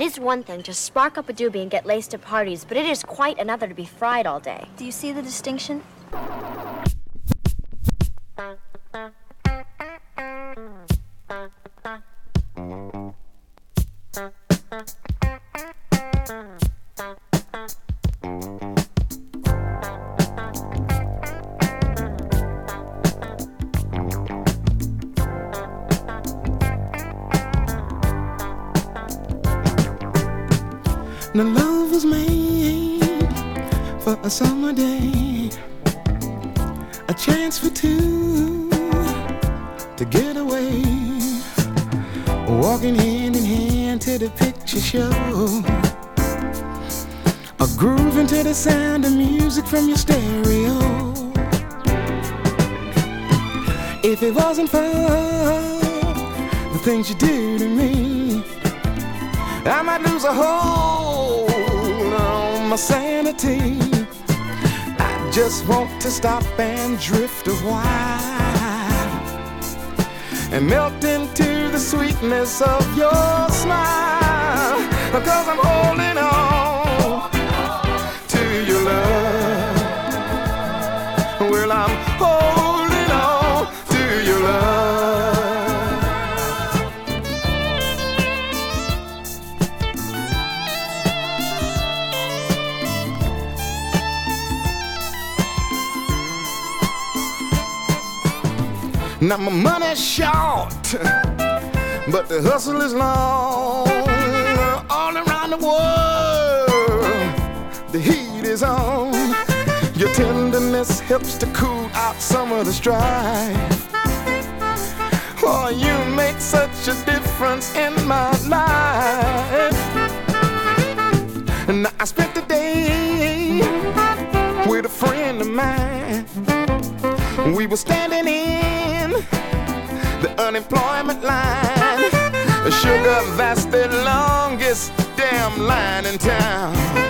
It is one thing to spark up a doobie and get laced at parties, but it is quite another to be fried all day. Do you see the distinction? Things you do to me. I might lose a hold on my sanity. I just want to stop and drift a while and melt into the sweetness of your smile. Cause I'm holding on Now my money's short, but the hustle is long. All around the world, the heat is on. Your tenderness helps to cool out some of the strife. Oh, you make such a difference in my life. And I spent the day with a friend of mine. We were standing in unemployment line. Sugar, that's the longest damn line in town.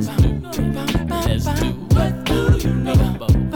Let's do, let's do. What do you know about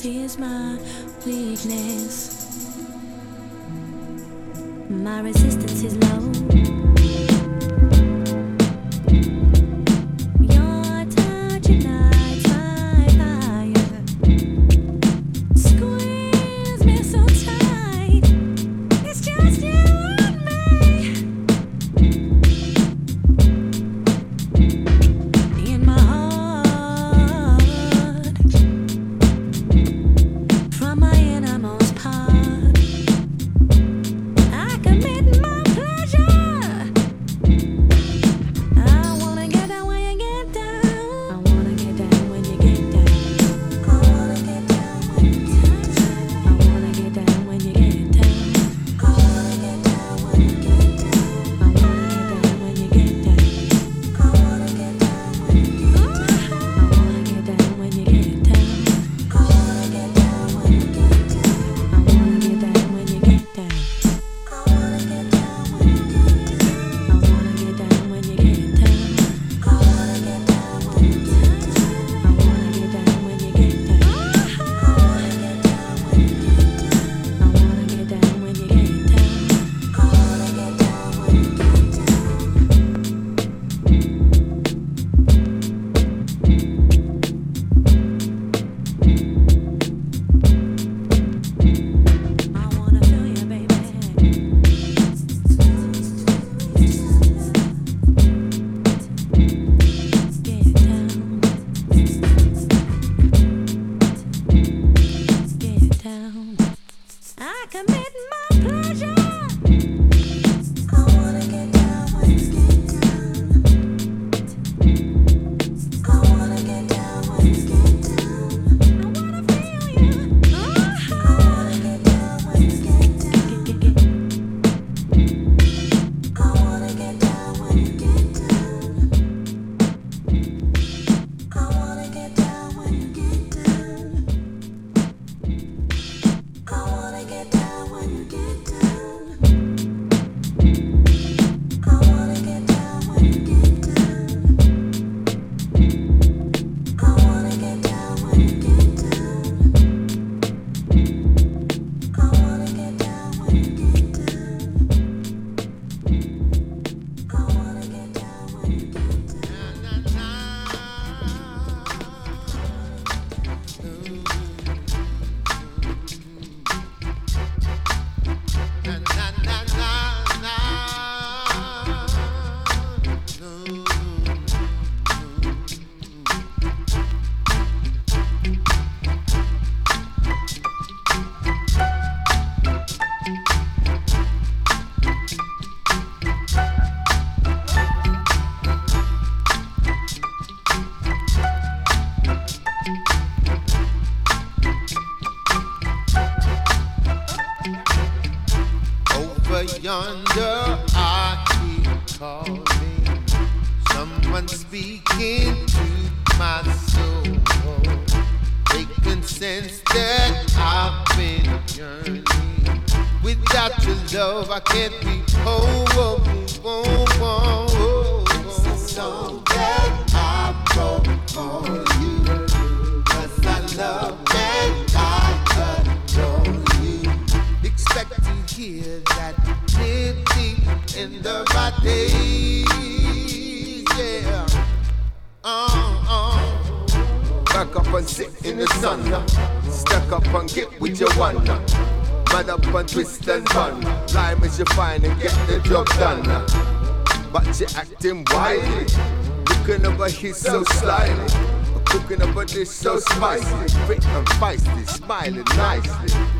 This is my weakness. My resistance is low. feel that pity in the body. Yeah. Uh, uh. Back up and sit in the sun. Stuck up and get with your one. Mad up and twist and turn. Lime is your fine and get the job done. But you acting wily. Looking over here so slyly. Cooking up a dish so spicy, fit and feisty, smiling nicely.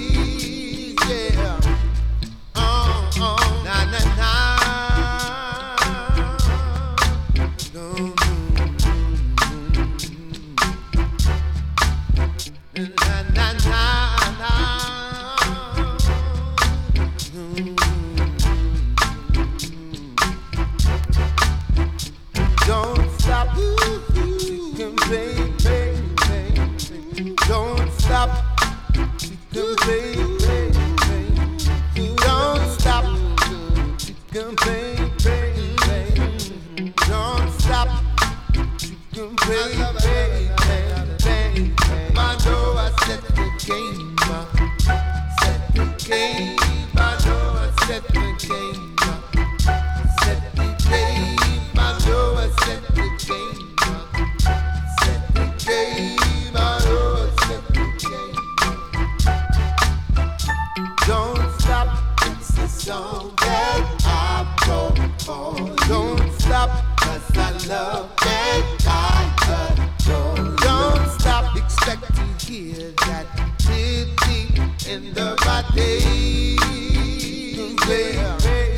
feel that pity in the body. Yeah.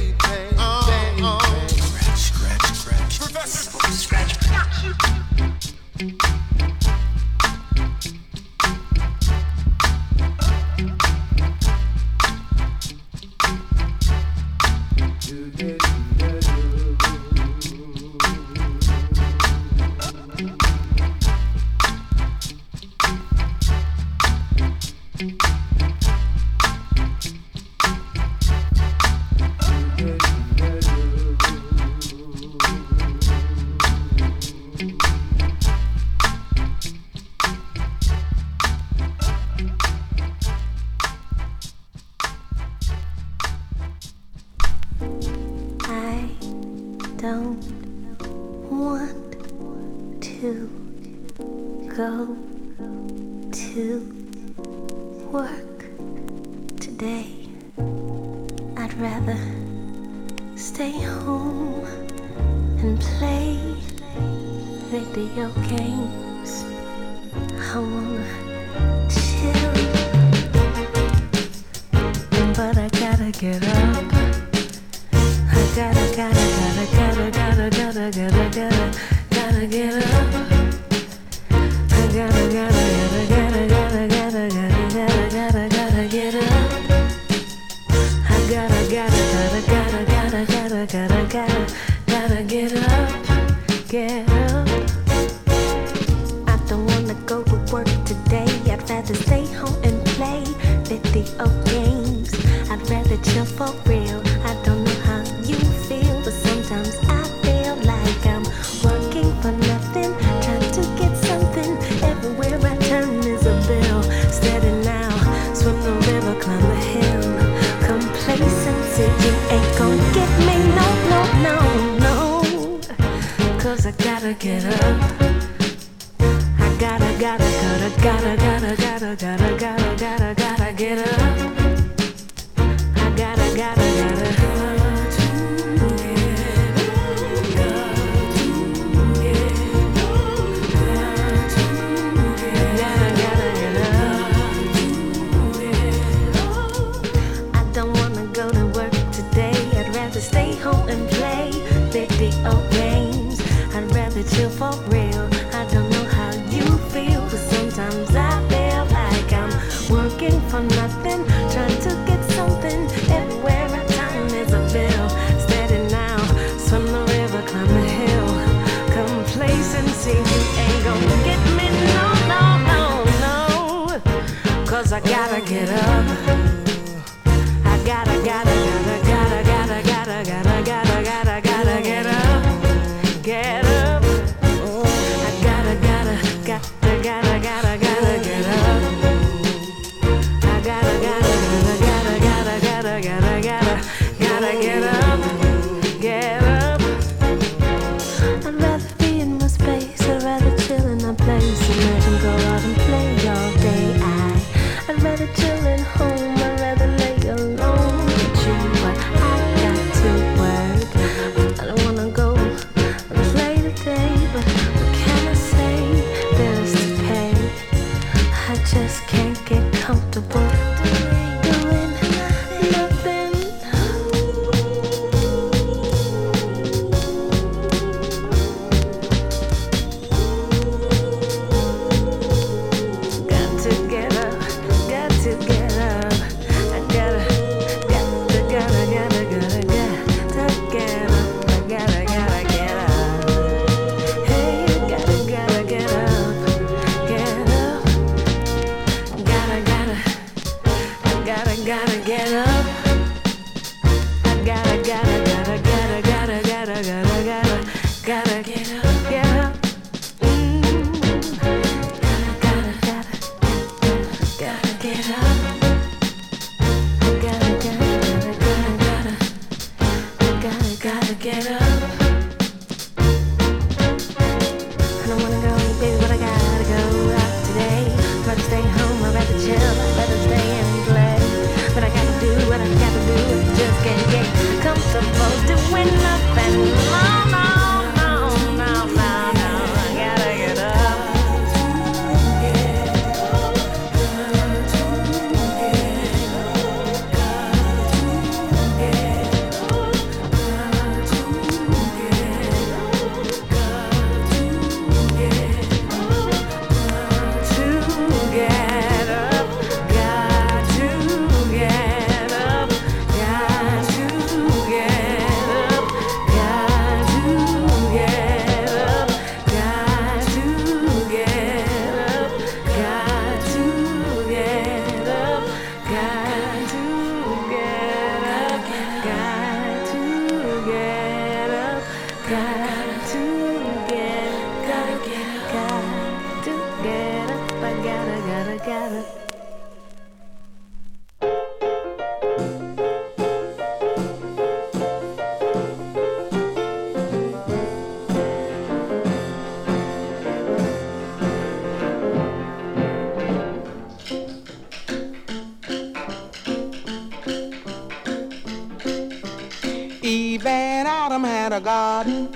garden.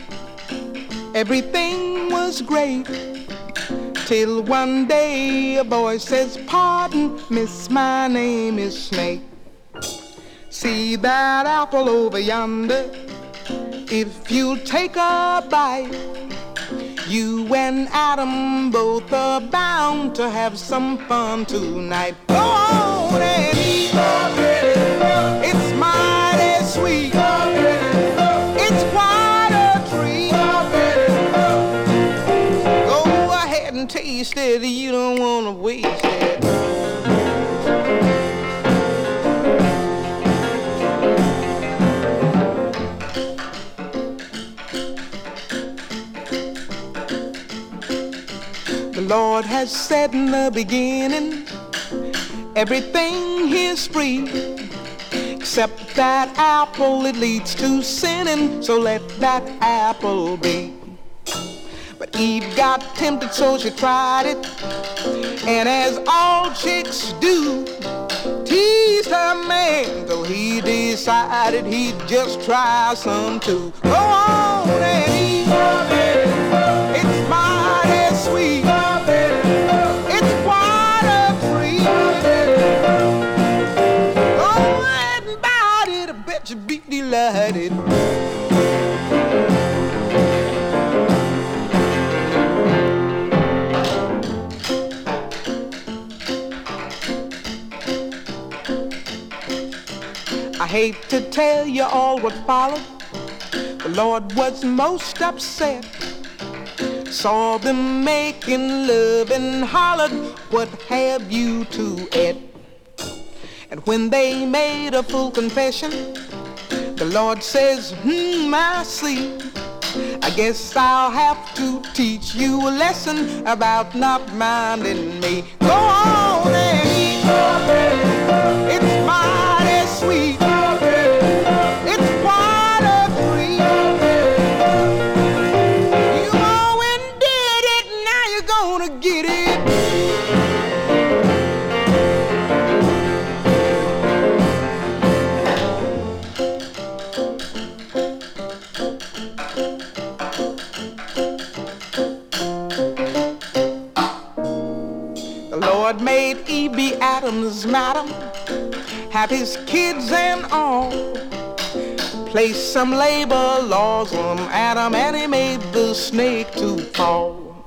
Everything was great. Till one day a boy says, Pardon, miss, my name is Snake. See that apple over yonder? If you'll take a bite, you and Adam both are bound to have some fun tonight. Go on and eat. waste. You don't wanna waste it. Lord has said in the beginning, everything is free. Except that apple, it leads to sinning, so let that apple be. But Eve got tempted, so she tried it. And as all chicks do, teased her man, though he decided he'd just try some too. Go on and eat. It's mighty sweet. It's water free. Go and bite it, I bet you be delighted. I hate to tell you all what followed. The Lord was most upset. Saw them making love and hollered, What have you to add? And when they made a full confession, the Lord says, Hmm, I see. I guess I'll have to teach you a lesson about not minding me. Go on Madam, have his kids and all. Place some labor laws on Adam and he made the snake to fall.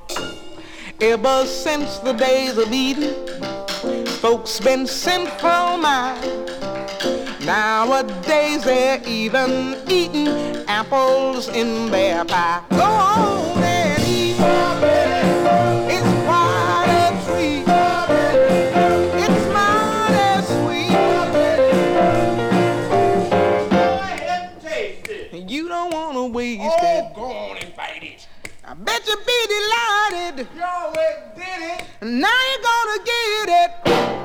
Ever since the days of Eden, folks been sinful mind. Nowadays they're even eating apples in their pie. Go on and eat. You be delighted. You always did it. Now you're gonna get it.